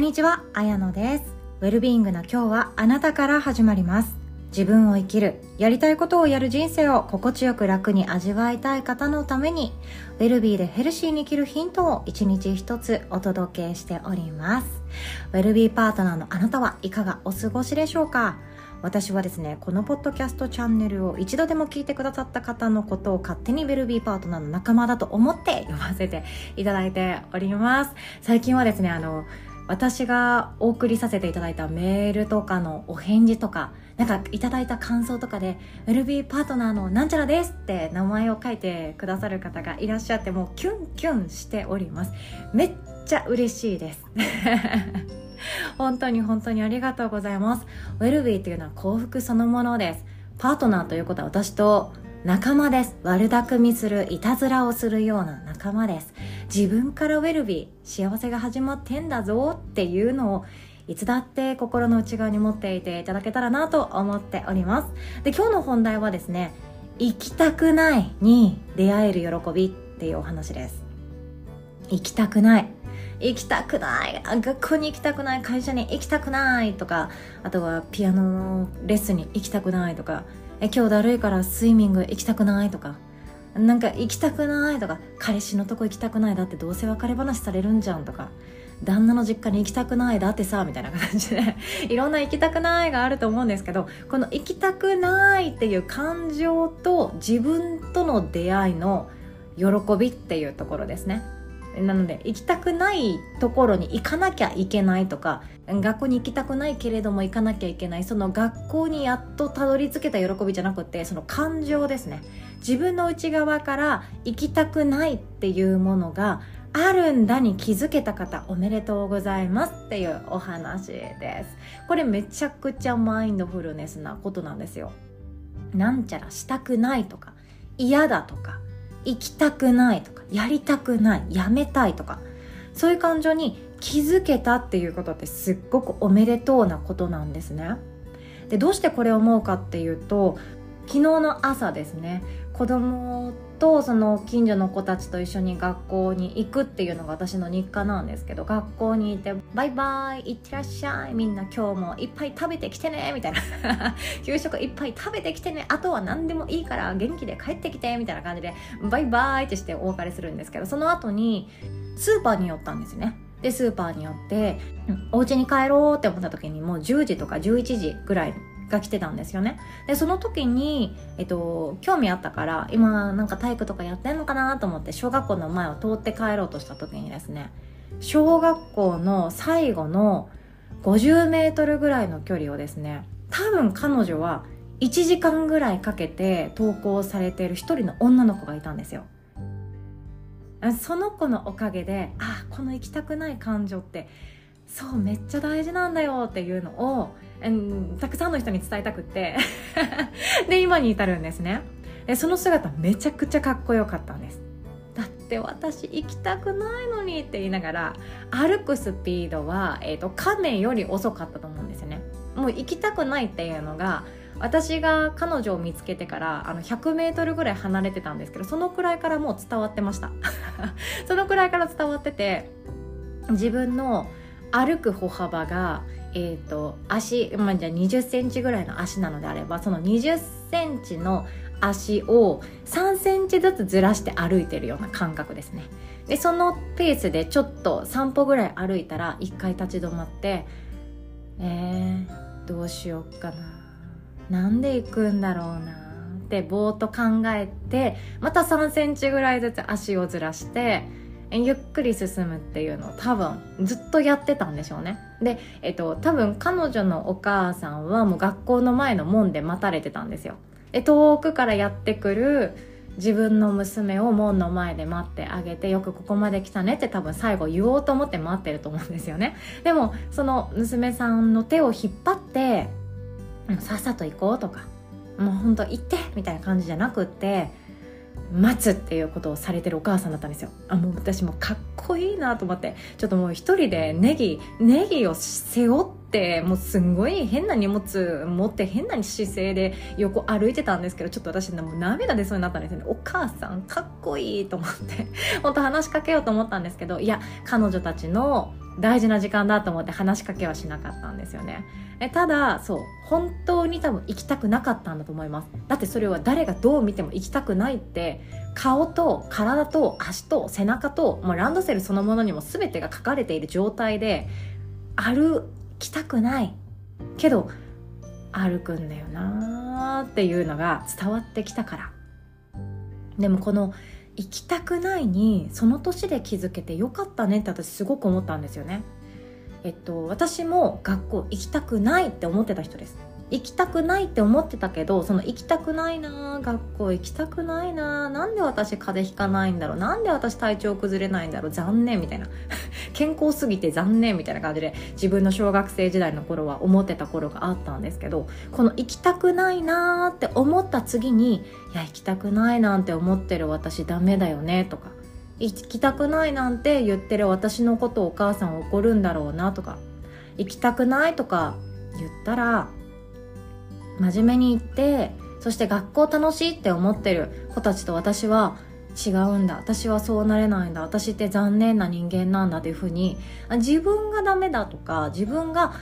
んにちは、あやのです。ウェルビーイングな今日はあなたから始まります。自分を生きる、やりたいことをやる人生を心地よく楽に味わいたい方のために、ウェルビーでヘルシーに生きるヒントを一日一つお届けしております。ウェルビーパートナーのあなたはいかがお過ごしでしょうか？私はですねこのポッドキャストチャンネルを一度でも聞いてくださった方のことを勝手にベルビーパートナーの仲間だと思って読ませていただいております最近はですねあの私がお送りさせていただいたメールとかのお返事とかなんかいただいた感想とかで「ウェルビーパートナーのなんちゃらです」って名前を書いてくださる方がいらっしゃってもうキュンキュンしております。めっちゃ嬉しいです。本当に本当にありがとうございます。ウェルビーというのは幸福そのものです。パートナーということは私と仲間です。悪巧みするいたずらをするような仲間です。自分からウェルビー幸せが始まってんだぞっていうのをいつだって心の内側に持っていていただけたらなと思っております。で今日の本題はですね行きたくないに出会える喜びっていうお話です。行きたくない。行きたくない。学校に行きたくない。会社に行きたくないとかあとはピアノのレッスンに行きたくないとかえ今日だるいからスイミング行きたくない？とかなんか行きたくない？とか彼氏のとこ行きたくない？だってどうせ別れ話されるんじゃん。とか旦那の実家に行きたくない？だってさみたいな感じで いろんな行きたくないがあると思うんですけどこの行きたくないっていう感情と自分との出会いの喜びっていうところですね。なので行きたくないところに行かなきゃいけないとか学校に行きたくないけれども行かなきゃいけないその学校にやっとたどり着けた喜びじゃなくてその感情ですね。自分の内側から行きたくないっていうものがあるんだに気づけた方おめでとうございますっていうお話です。これめちゃくちゃマインドフルネスなことなんですよ。なんちゃらしたくないとか嫌だとか行きたくないとかやりたくないやめたいとかそういう感情に気づけたっていうことってすっごくおめでとうなことなんですね。でどうしてこれを思うかっていうと昨日の朝ですね子供とその近所の子たちと一緒に学校に行くっていうのが私の日課なんですけど学校にいて「バイバイいってらっしゃいみんな今日もいっぱい食べてきてね」みたいな。給食いっぱい食べてきてねあとは何でもいいから元気で帰ってきてみたいな感じで「バイバイ」ってしてお別れするんですけどその後にスーパーに寄ったんですね。でスーパーに寄って、うん、お家に帰ろうって思った時にもう10時とか11時ぐらいが来てたんですよね。でその時に、えっと、興味あったから今なんか体育とかやってんのかなと思って小学校の前を通って帰ろうとした時にですね小学校の最後の50メートルぐらいの距離をですね多分彼女は1時間ぐらいかけて登校されている一人の女の子がいたんですよ。その子のおかげであこの行きたくない感情ってそうめっちゃ大事なんだよっていうのを、たくさんの人に伝えたくって。で今に至るんですね。でその姿めちゃくちゃかっこよかったんです。だって私行きたくないのにって言いながら歩くスピードは、えーと、と亀より遅かったと思うんですよね。もう行きたくないっていうのが私が彼女を見つけてからあの 100m ぐらい離れてたんですけどそのくらいからもう伝わってました。そのくらいから伝わってて自分の歩く歩幅が、えーと、足、まあ、じゃあ20センチぐらいの足なのであればその20センチの足を3センチずつずらして歩いてるような感覚ですね。でそのペースでちょっと散歩ぐらい歩いたら一回立ち止まってえー、どうしよっかな。なんで行くんだろうな。ってぼーっと考えてまた3センチぐらいずつ足をずらしてゆっくり進むっていうのを多分ずっとやってたんでしょうね。で、えっと、多分彼女のお母さんはもう学校の前の門で待たれてたんですよ。で遠くからやってくる自分の娘を門の前で待ってあげてよくここまで来たねって多分最後言おうと思って待ってると思うんですよね。でもその娘さんの手を引っ張ってさっさと行こうとかもうほんと行ってみたいな感じじゃなくって待つっていうことをされてるお母さんだったんですよ。あもう私もかっこいいなと思って。ちょっともう一人でネギネギを背負ってもうすんごい変な荷物持って変な姿勢で横歩いてたんですけどちょっと私もう涙出そうになったんですよね。お母さんかっこいいと思って。本当話しかけようと思ったんですけどいや彼女たちの大事な時間だと思って話しかけはしなかったんですよね。えただそう本当に多分行きたくなかったんだと思います。だってそれは誰がどう見ても行きたくないって顔と体と足と背中ともうランドセルそのものにも全てが書かれている状態で歩きたくないけど歩くんだよなーっていうのが伝わってきたから。でもこの行きたくないにその年で気づけてよかったねって私すごく思ったんですよね。えっと、私も学校行きたくないって思ってた人です。行きたくないって思ってたけどその行きたくないな学校行きたくないななんで私風邪ひかないんだろうなんで私体調崩れないんだろう残念みたいな。健康すぎて残念みたいな感じで自分の小学生時代の頃は思ってた頃があったんですけどこの行きたくないなって思った次にいや行きたくないなんて思ってる私ダメだよねとか行きたくないなんて言ってる私のことお母さん怒るんだろうなとか行きたくないとか言ったら真面目に言ってそして学校楽しいって思ってる子たちと私は違うんだ。私はそうなれないんだ。私って残念な人間なんだというふうに自分がダメだとか自分が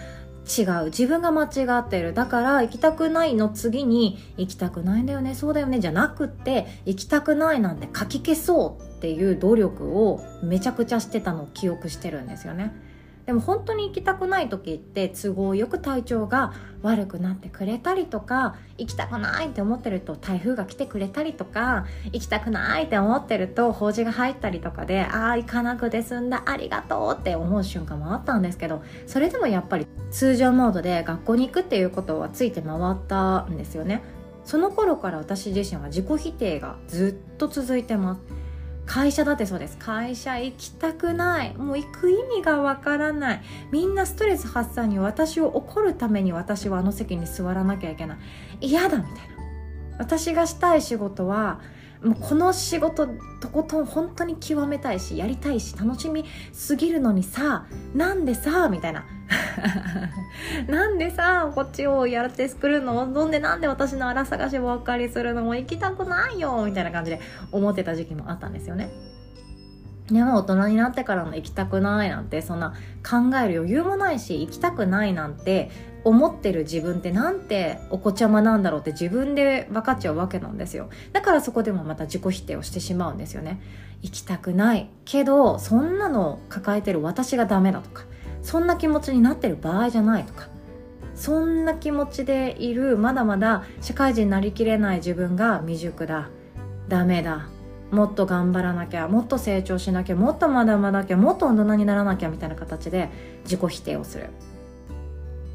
違う自分が間違ってる。だから行きたくないの次に行きたくないんだよねそうだよねじゃなくって行きたくないなんて書き消そうっていう努力をめちゃくちゃしてたのを記憶してるんですよね。でも本当に行きたくない時って都合よく体調が悪くなってくれたりとか行きたくないって思ってると台風が来てくれたりとか行きたくないって思ってると法事が入ったりとかでああ行かなくて済んだありがとうって思う瞬間もあったんですけどそれでもやっぱり通常モードで学校に行くっていうことはついて回ったんですよね。その頃から私自身は自己否定がずっと続いてます。会社だってそうです。会社行きたくない。もう行く意味がわからない。みんなストレス発散に私を怒るために私はあの席に座らなきゃいけない。嫌だみたいな。私がしたい仕事はもうこの仕事とことん本当に極めたいしやりたいし楽しみすぎるのにさなんでさみたいな。なんでさこっちをやって作るの？どんでなんで私の荒探しばっかりするの？も行きたくないよみたいな感じで思ってた時期もあったんですよね。でも大人になってからの行きたくないなんてそんな考える余裕もないし行きたくないなんて思ってる自分ってなんてお子ちゃまなんだろうって自分で分かっちゃうわけなんですよ。だからそこでもまた自己否定をしてしまうんですよね。行きたくないけどそんなの抱えてる私がダメだとかそんな気持ちになってる場合じゃないとかそんな気持ちでいるまだまだ社会人になりきれない自分が未熟だダメだもっと頑張らなきゃもっと成長しなきゃもっとまだまだきゃもっと大人にならなきゃみたいな形で自己否定をする。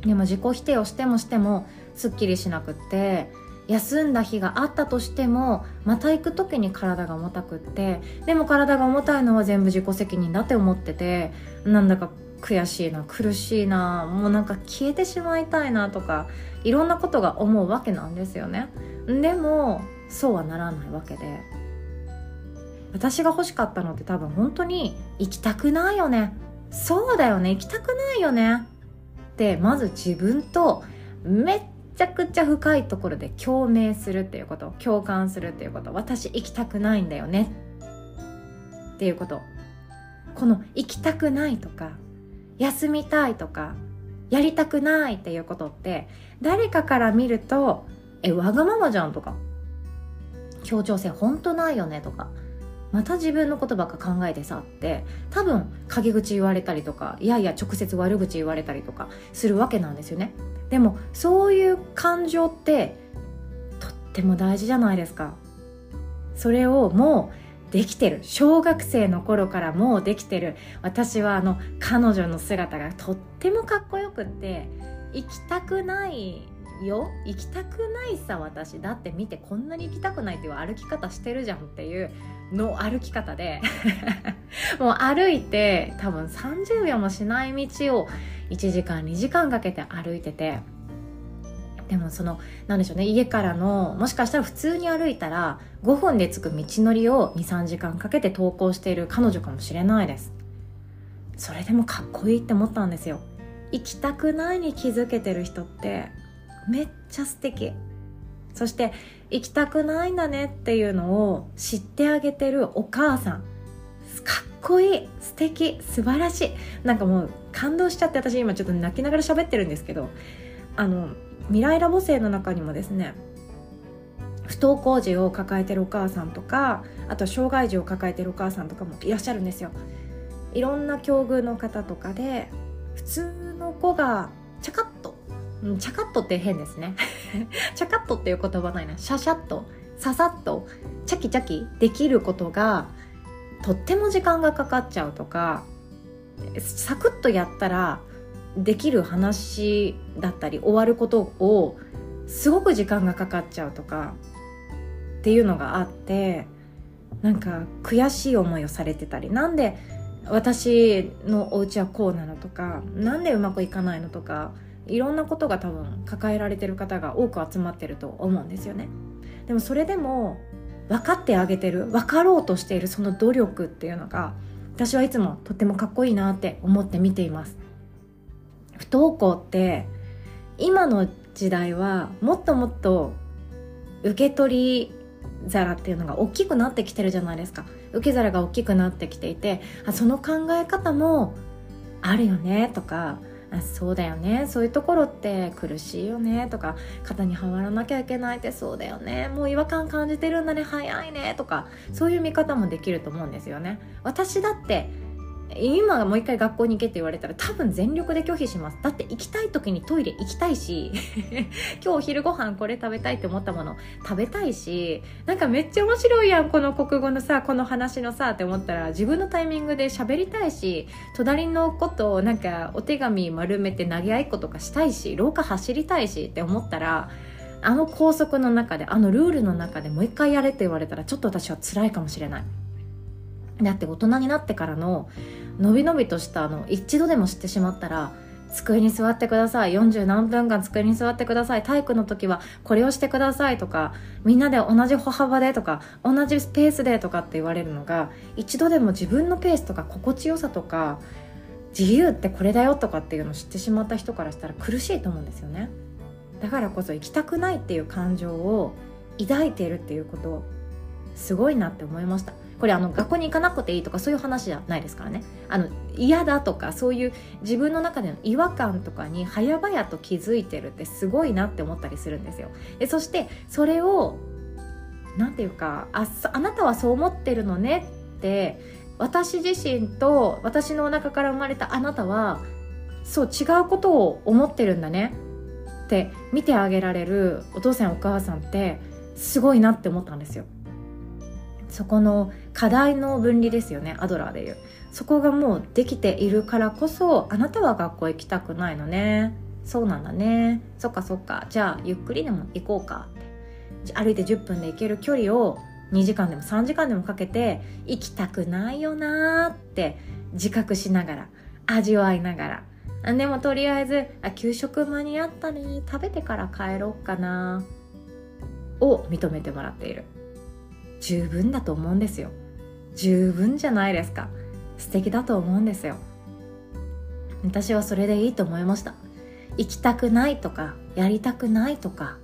でも自己否定をしてもしてもすっきりしなくって休んだ日があったとしてもまた行く時に体が重たくってでも体が重たいのは全部自己責任だって思っててなんだか悔しいな苦しいなもうなんか消えてしまいたいなとかいろんなことが思うわけなんですよね。でもそうはならないわけで私が欲しかったのって多分本当に行きたくないよね。そうだよね。行きたくないよね。ってまず自分とめっちゃくちゃ深いところで共鳴するっていうこと。共感するっていうこと。私行きたくないんだよね。っていうこと。この行きたくないとか休みたいとかやりたくないっていうことって誰かから見るとえわがままじゃんとか。協調性本当ないよねとか。また自分のことばっか考えてさって多分陰口言われたりとかいやいや直接悪口言われたりとかするわけなんですよね。でもそういう感情ってとっても大事じゃないですか。それをもうできてる。小学生の頃からもうできてる。私はあの彼女の姿がとってもかっこよくって行きたくないよ行きたくないさ私だって見てこんなに行きたくないっていう歩き方してるじゃんっていうの歩き方で もう歩いて多分30秒もしない道を1時間2時間かけて歩いててでもそのなんでしょうね家からのもしかしたら普通に歩いたら5分で着く道のりを23時間かけて投稿している彼女かもしれないです。それでもかっこいいって思ったんですよ。行きたくないに気づけてる人ってめっちゃ素敵。そして行きたくないんだねっていうのを知ってあげてるお母さん。かっこいい。素敵。素晴らしい。なんかもう感動しちゃって私今ちょっと泣きながら喋ってるんですけど。あの未来ラボ生の中にもですね不登校児を抱えてるお母さんとかあと障害児を抱えてるお母さんとかもいらっしゃるんですよ。いろんな境遇の方とかで普通の子がチャカッと、うん、チャカッとって変ですね。チャカッとっていう言葉ないな。シャシャッとささっとチャキチャキできることがとっても時間がかかっちゃうとかサクッとやったらできる話だったり終わることをすごく時間がかかっちゃうとかっていうのがあってなんか悔しい思いをされてたり。なんで私のお家はこうなのとかなんでうまくいかないのとかいろんなことが多分抱えられてる方が多く集まってると思うんですよね。でもそれでも分かってあげてる分かろうとしているその努力っていうのが私はいつもとってもかっこいいなって思って見ています。不登校って今の時代はもっともっと受け取り皿っていうのが大きくなってきてるじゃないですか。受け皿が大きくなってきていてあその考え方もあるよねとかあそうだよね。そういうところって苦しいよねとか肩にはまらなきゃいけないってそうだよね。もう違和感感じてるんだね。早いねとかそういう見方もできると思うんですよね。私だって今もう一回学校に行けって言われたら多分全力で拒否します。だって行きたい時にトイレ行きたいし 今日お昼ご飯これ食べたいって思ったもの食べたいしなんかめっちゃ面白いやんこの国語のさこの話のさって思ったら自分のタイミングで喋りたいし隣の子となんかお手紙丸めて投げ合いっことかしたいし廊下走りたいしって思ったらあの校則の中であのルールの中でもう一回やれって言われたらちょっと私は辛いかもしれない。だって大人になってからののびのびとしたあの一度でも知ってしまったら机に座ってください。40何分間机に座ってください。体育の時はこれをしてくださいとかみんなで同じ歩幅でとか同じスペースでとかって言われるのが一度でも自分のペースとか心地よさとか自由ってこれだよとかっていうのを知ってしまった人からしたら苦しいと思うんですよね。だからこそ行きたくないっていう感情を抱いているっていうことすごいなって思いました。これあの学校に行かなくていいとかそういう話じゃないですからね。あの嫌だとかそういう自分の中での違和感とかに早々と気づいてるってすごいなって思ったりするんですよ。でそしてそれを何て言うかああなたはそう思ってるのねって私自身と私のお腹から生まれたあなたはそう違うことを思ってるんだね。って見てあげられるお父さんお母さんってすごいなって思ったんですよ。そこの課題の分離ですよねアドラーでいう。そこがもうできているからこそあなたは学校行きたくないのね。そうなんだね。そっかそっか。じゃあゆっくりでも行こうか。って歩いて10分で行ける距離を2時間でも3時間でもかけて行きたくないよなーって自覚しながら味わいながら。でもとりあえずあ給食間に合ったね食べてから帰ろうかなを認めてもらっている。十分だと思うんですよ。十分じゃないですか。素敵だと思うんですよ。私はそれでいいと思いました。行きたくないとかやりたくないとか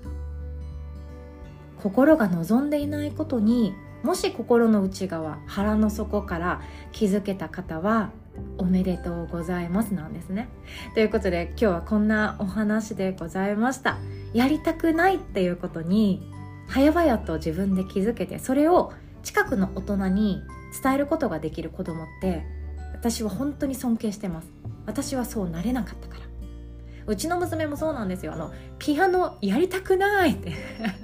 心が望んでいないことにもし心の内側腹の底から気づけた方はおめでとうございますなんですね。ということで今日はこんなお話でございました。やりたくないっていうことに早々と自分で気づけてそれを近くの大人に伝えることができる子供って私は本当に尊敬してます。私はそうなれなかったから。うちの娘もそうなんですよ。あのピアノやりたくないって。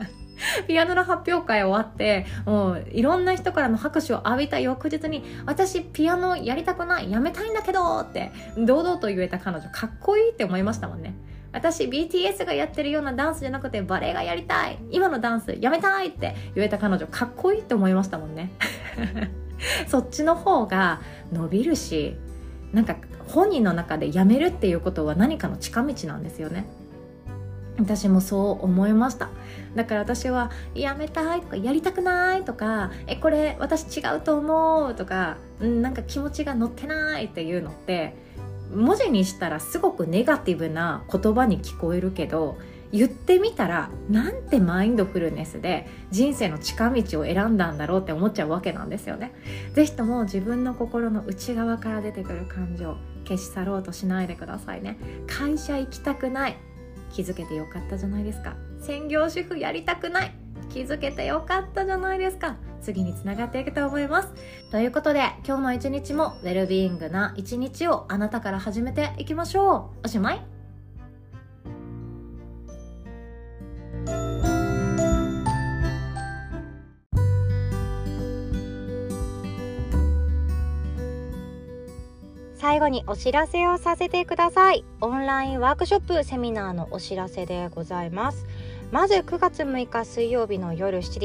ピアノの発表会終わってもういろんな人からの拍手を浴びた翌日に私ピアノやりたくないやめたいんだけどって堂々と言えた彼女かっこいいって思いましたもんね。私 BTS がやってるようなダンスじゃなくてバレエがやりたい。今のダンスやめたいって言えた彼女かっこいいって思いましたもんね。そっちの方が伸びるしなんか本人の中でやめるっていうことは何かの近道なんですよね。私もそう思いました。だから私はやめたいとかやりたくないとかえこれ私違うと思うとかなんか気持ちが乗ってないっていうのって文字にしたらすごくネガティブな言葉に聞こえるけど言ってみたらなんてマインドフルネスで人生の近道を選んだんだろうって思っちゃうわけなんですよね。是非とも自分の心の内側から出てくる感情消し去ろうとしないでくださいね。会社行きたくない気づけてよかったじゃないですか。専業主婦やりたくない気づけてよかったじゃないですか。次につながっていくと思います。ということで今日の一日もウェルビーイングな一日をあなたから始めていきましょう。おしまい。最後にお知らせをさせてください。オンラインワークショップセミナーのお知らせでございます。まず9月6日水曜日の夜7時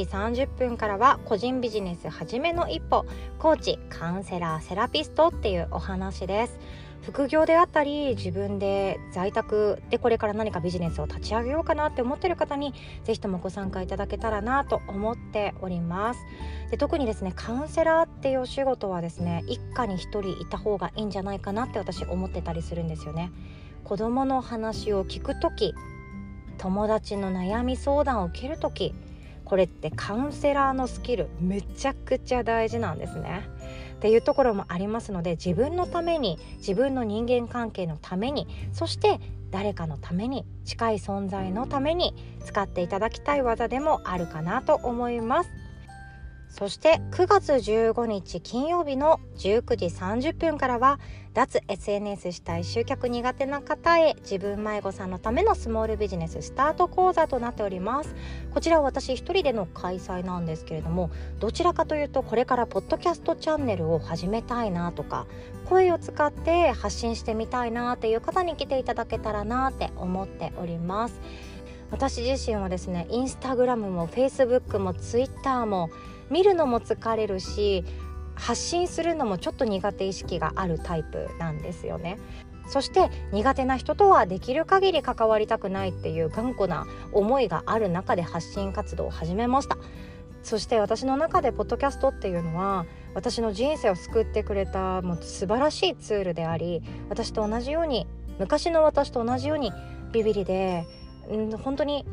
30分からは個人ビジネス始めの一歩コーチカウンセラーセラピストっていうお話です。副業であったり自分で在宅でこれから何かビジネスを立ち上げようかなって思ってる方に是非ともご参加いただけたらなと思っております。で特にですねカウンセラーっていうお仕事はですね一家に1人いた方がいいんじゃないかなって私思ってたりするんですよね。子供の話を聞く時友達の悩み相談を受ける時これってカウンセラーのスキルめちゃくちゃ大事なんですね。っていうところもありますので自分のために自分の人間関係のためにそして誰かのために近い存在のために使っていただきたい技でもあるかなと思います。そして9月15日金曜日の19時30分からは脱 SNS したい集客苦手な方へ自分迷子さんのためのスモールビジネススタート講座となっております。こちらは私一人での開催なんですけれどもどちらかというとこれからポッドキャストチャンネルを始めたいなとか声を使って発信してみたいなっていう方に来ていただけたらなって思っております。私自身はですねインスタグラムもフェイスブックもツイッターも見るのも疲れるし発信するのもちょっと苦手意識があるタイプなんですよね。そして苦手な人とはできる限り関わりたくないっていう頑固な思いがある中で発信活動を始めましたそして私の中でポッドキャストっていうのは私の人生を救ってくれたもう素晴らしいツールであり私と同じように昔の私と同じようにビビリで、うん、本当に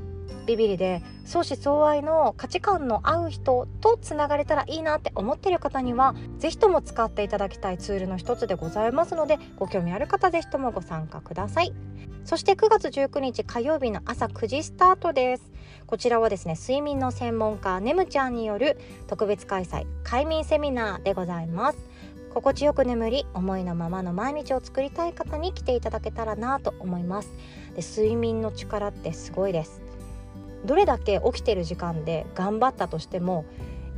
ビビリで相思相愛の価値観の合う人とつながれたらいいなって思ってる方には是非とも使っていただきたいツールの一つでございますのでご興味ある方是非ともご参加くださいそして9月19日火曜日の朝9時スタートですこちらはですね睡眠の専門家ねむちゃんによる特別開催快眠セミナーでございます心地よく眠り思いのままの毎日を作りたい方に来ていただけたらなと思いますで睡眠の力ってすごいですどれだけ起きてる時間で頑張ったとしても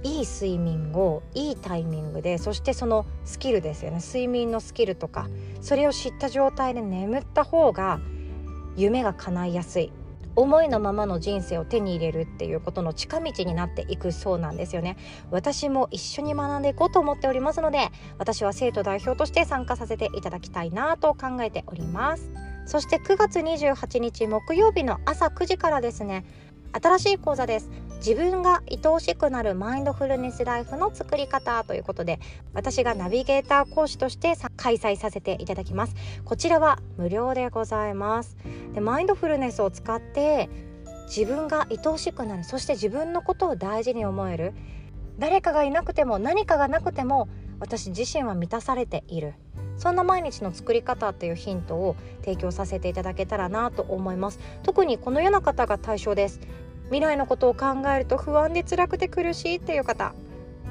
いい睡眠をいいタイミングでそしてそのスキルですよね。睡眠のスキルとかそれを知った状態で眠った方が夢が叶いやすい。思いのままの人生を手に入れるっていうことの近道になっていくそうなんですよね。私も一緒に学んでいこうと思っておりますので私は生徒代表として参加させていただきたいなと考えております。そして9月28日木曜日の朝9時からですね新しい講座です。自分が愛おしくなるマインドフルネスライフの作り方ということで私がナビゲーター講師として開催させていただきます。こちらは無料でございます。でマインドフルネスを使って自分が愛おしくなるそして自分のことを大事に思える。誰かがいなくても何かがなくても私自身は満たされている。そんな毎日の作り方っていうヒントを提供させていただけたらなと思います。特にこのような方が対象です。未来のことを考えると不安で辛くて苦しいっていう方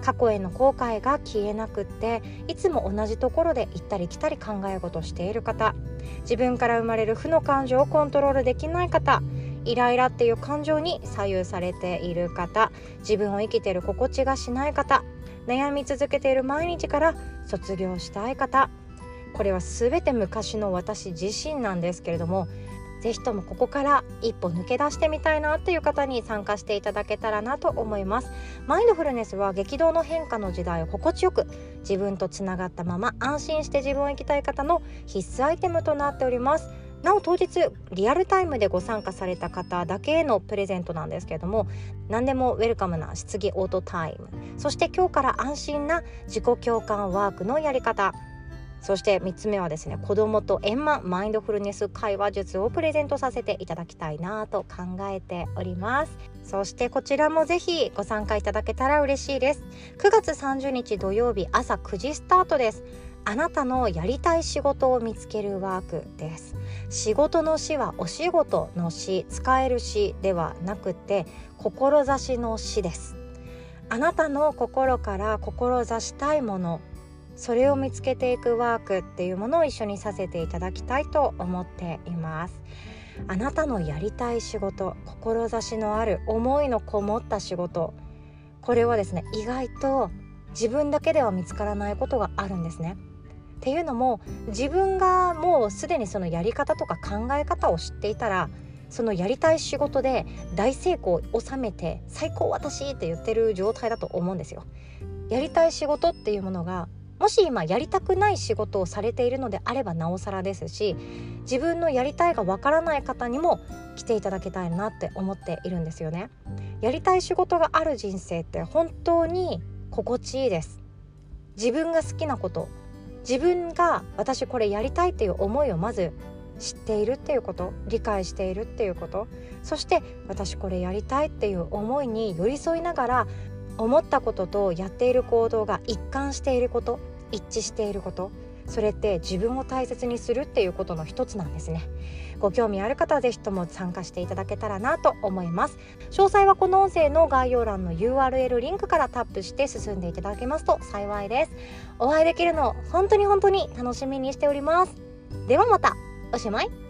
過去への後悔が消えなくっていつも同じところで行ったり来たり考え事している方自分から生まれる負の感情をコントロールできない方イライラっていう感情に左右されている方自分を生きている心地がしない方悩み続けている毎日から卒業したい方これは全て昔の私自身なんですけれども是非ともここから一歩抜け出してみたいなっていう方に参加していただけたらなと思います。マインドフルネスは激動の変化の時代を心地よく自分とつながったまま安心して自分を生きたい方の必須アイテムとなっております。なお当日リアルタイムでご参加された方だけへのプレゼントなんですけれども何でもウェルカムな質疑オートタイムそして今日から安心な自己共感ワークのやり方。そして3つ目はですね子供と円満マインドフルネス会話術をプレゼントさせていただきたいなと考えております。そしてこちらもぜひご参加いただけたら嬉しいです。9月30日土曜日朝9時スタートです。あなたのやりたい仕事を見つけるワークです。仕事の死はお仕事の死使える死ではなくて志の死です。あなたの心から志したいものそれを見つけていくワークっていうものを一緒にさせていただきたいと思っています。あなたのやりたい仕事志のある思いのこもった仕事。これはですね意外と自分だけでは見つからないことがあるんですね。っていうのも自分がもうすでにそのやり方とか考え方を知っていたらそのやりたい仕事で大成功を収めて最高私って言ってる状態だと思うんですよ。やりたい仕事っていうものがもし今やりたくない仕事をされているのであればなおさらですし自分のやりたいがわからない方にも来ていただきたいなって思っているんですよね。やりたい仕事がある人生って本当に心地いいです。自分が好きなこと自分が私これやりたいっていう思いをまず知っているっていうこと理解しているっていうことそして私これやりたいっていう思いに寄り添いながら思ったこととやっている行動が一貫していること一致していることそれって自分を大切にするっていうことの一つなんですね。ご興味ある方はぜひとも参加していただけたらなと思います。詳細はこの音声の概要欄の URL リンクからタップして進んでいただけますと幸いです。お会いできるのを本当に本当に楽しみにしております。ではまた。おしまい。